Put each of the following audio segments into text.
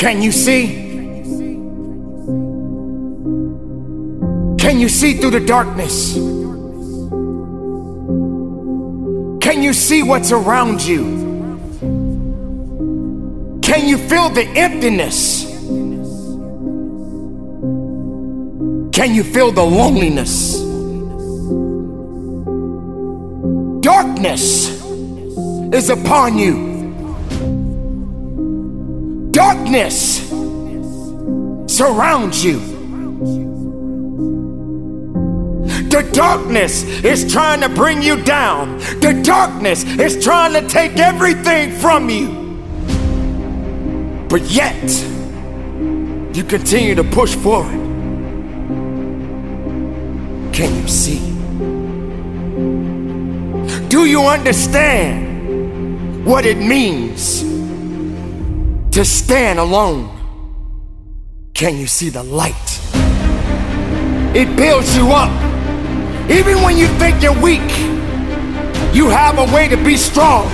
Can you see? Can you see through the darkness? Can you see what's around you? Can you feel the emptiness? Can you feel the loneliness? Darkness is upon you. Darkness surrounds you. The darkness is trying to bring you down. The darkness is trying to take everything from you. But yet, you continue to push forward. Can you see? Do you understand what it means to stand alone? Can you see the light? It builds you up. Even when you think you're weak, you have a way to be strong.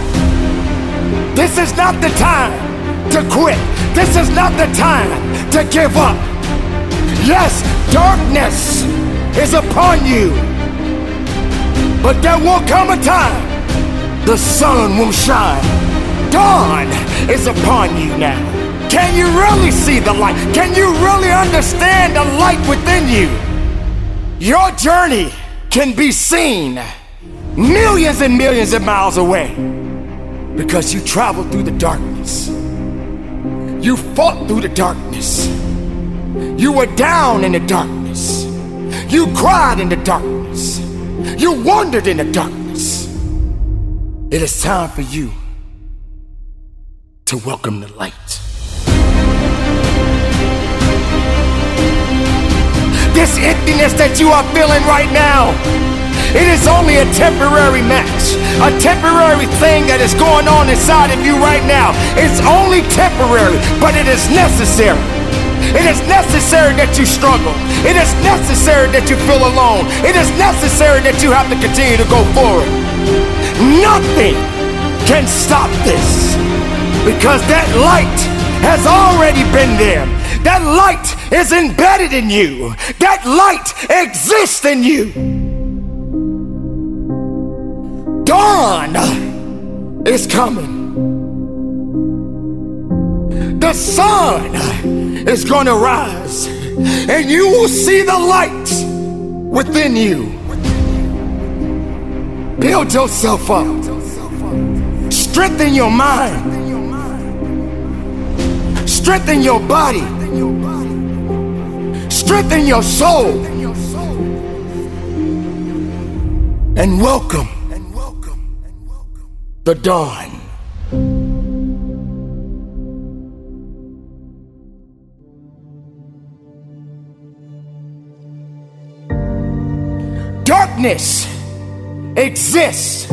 This is not the time to quit. This is not the time to give up. Yes, darkness is upon you. But there will come a time the sun will shine. Dawn is upon you now. Can you really see the light? Can you really understand the light within you? Your journey can be seen millions and millions of miles away because you traveled through the darkness. You fought through the darkness. You were down in the darkness. You cried in the darkness. You wandered in the darkness. It is time for you to welcome the light. This emptiness that you are feeling right now, it is only a temporary match, a temporary thing that is going on inside of you right now. It's only temporary, but it is necessary. It is necessary that you struggle. It is necessary that you feel alone. It is necessary that you have to continue to go forward. Nothing can stop this because that light has already been there. That light is embedded in you. That light exists in you. Dawn is coming. The sun is going to rise, and you will see the light within you. Build yourself up, strengthen your mind, strengthen your body strengthen your soul. And welcome the dawn. Darkness exists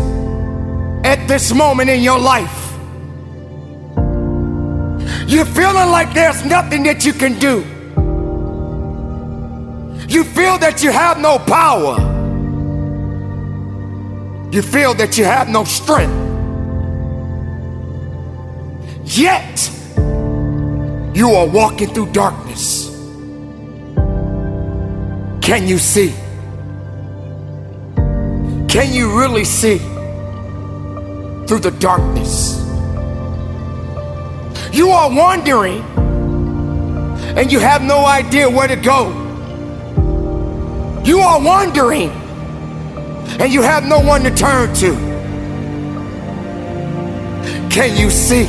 at this moment in your life. You're feeling like there's nothing that you can do. You feel that you have no power. You feel that you have no strength. Yet, you are walking through darkness. Can you see? Can you really see through the darkness? You are wandering and you have no idea where to go. You are wandering and you have no one to turn to. Can you see?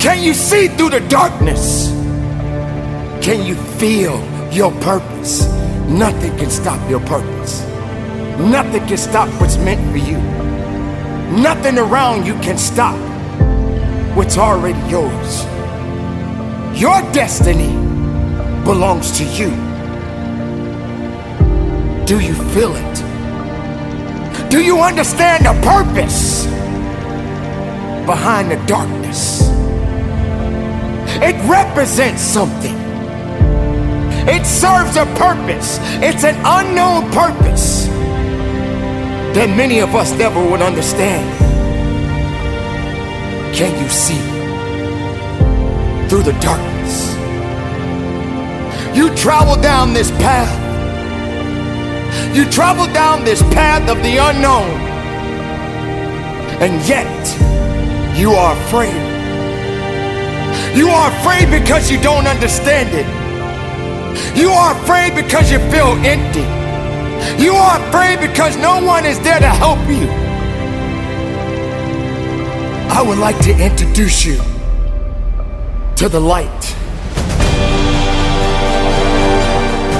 Can you see through the darkness? Can you feel your purpose? Nothing can stop your purpose. Nothing can stop what's meant for you. Nothing around you can stop what's already yours. Your destiny belongs to you. Do you feel it? Do you understand the purpose behind the darkness? It represents something. It serves a purpose. It's an unknown purpose that many of us never would understand. Can you see through the darkness? You travel down this path you travel down this path of the unknown, and yet you are afraid. You are afraid because you don't understand it. You are afraid because you feel empty. You are afraid because no one is there to help you. I would like to introduce you to the light,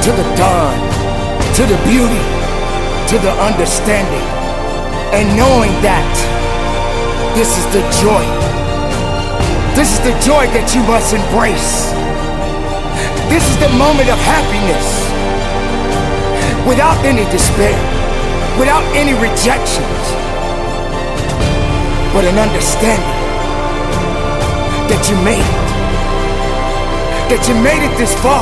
to the dawn to the beauty, to the understanding, and knowing that this is the joy. This is the joy that you must embrace. This is the moment of happiness without any despair, without any rejections, but an understanding that you made it, that you made it this far.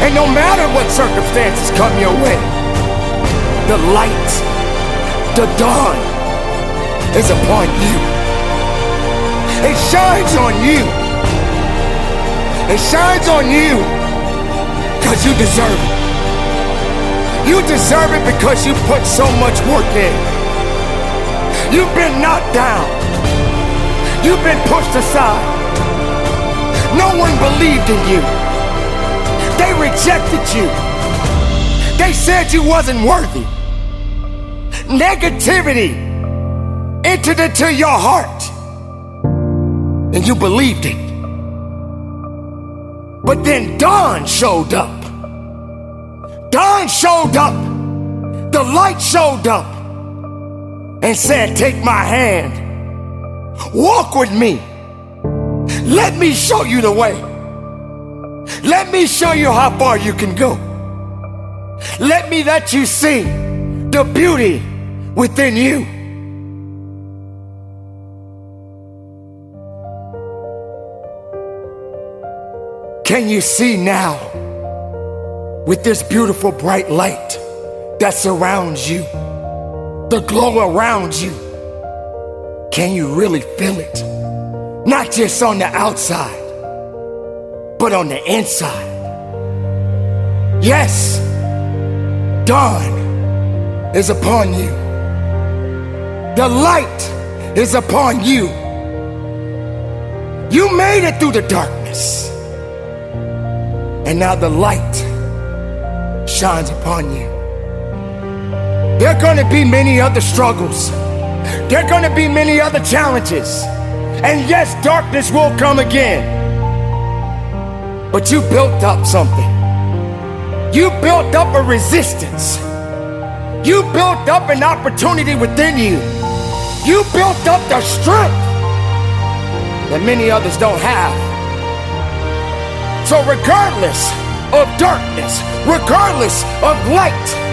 And no matter what circumstances come your way, the light, the dawn is upon you. It shines on you. It shines on you because you deserve it. You deserve it because you put so much work in. You've been knocked down. You've been pushed aside. No one believed in you. They rejected you. They said you wasn't worthy. Negativity entered into your heart. And you believed it. But then dawn showed up. Dawn showed up. The light showed up and said, Take my hand. Walk with me. Let me show you the way. Let me show you how far you can go. Let me let you see the beauty within you. Can you see now with this beautiful bright light that surrounds you, the glow around you? Can you really feel it? Not just on the outside but on the inside. Yes, dawn is upon you. The light is upon you. You made it through the darkness. And now the light shines upon you. There are to be many other struggles. There are to be many other challenges. And yes, darkness will come again. But you built up something. You built up a resistance. You built up an opportunity within you. You built up the strength that many others don't have. So, regardless of darkness, regardless of light,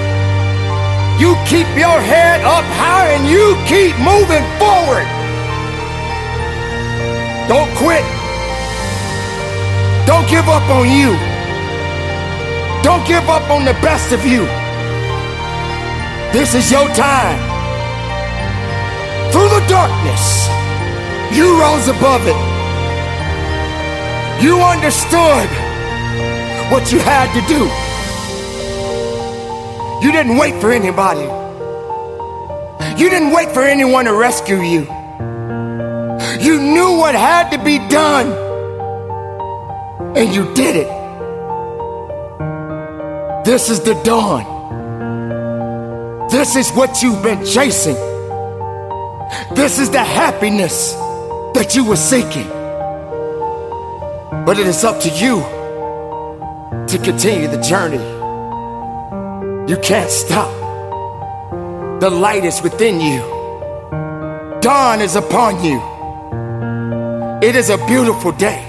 you keep your head up high and you keep moving forward. Don't quit. Don't give up on you. Don't give up on the best of you. This is your time. Through the darkness, you rose above it. You understood what you had to do. You didn't wait for anybody. You didn't wait for anyone to rescue you. You knew what had to be done, and you did it. This is the dawn. This is what you've been chasing. This is the happiness that you were seeking. But it is up to you to continue the journey. You can't stop. The light is within you. Dawn is upon you. It is a beautiful day.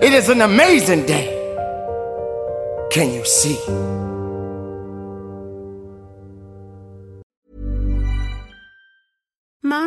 It is an amazing day. Can you see?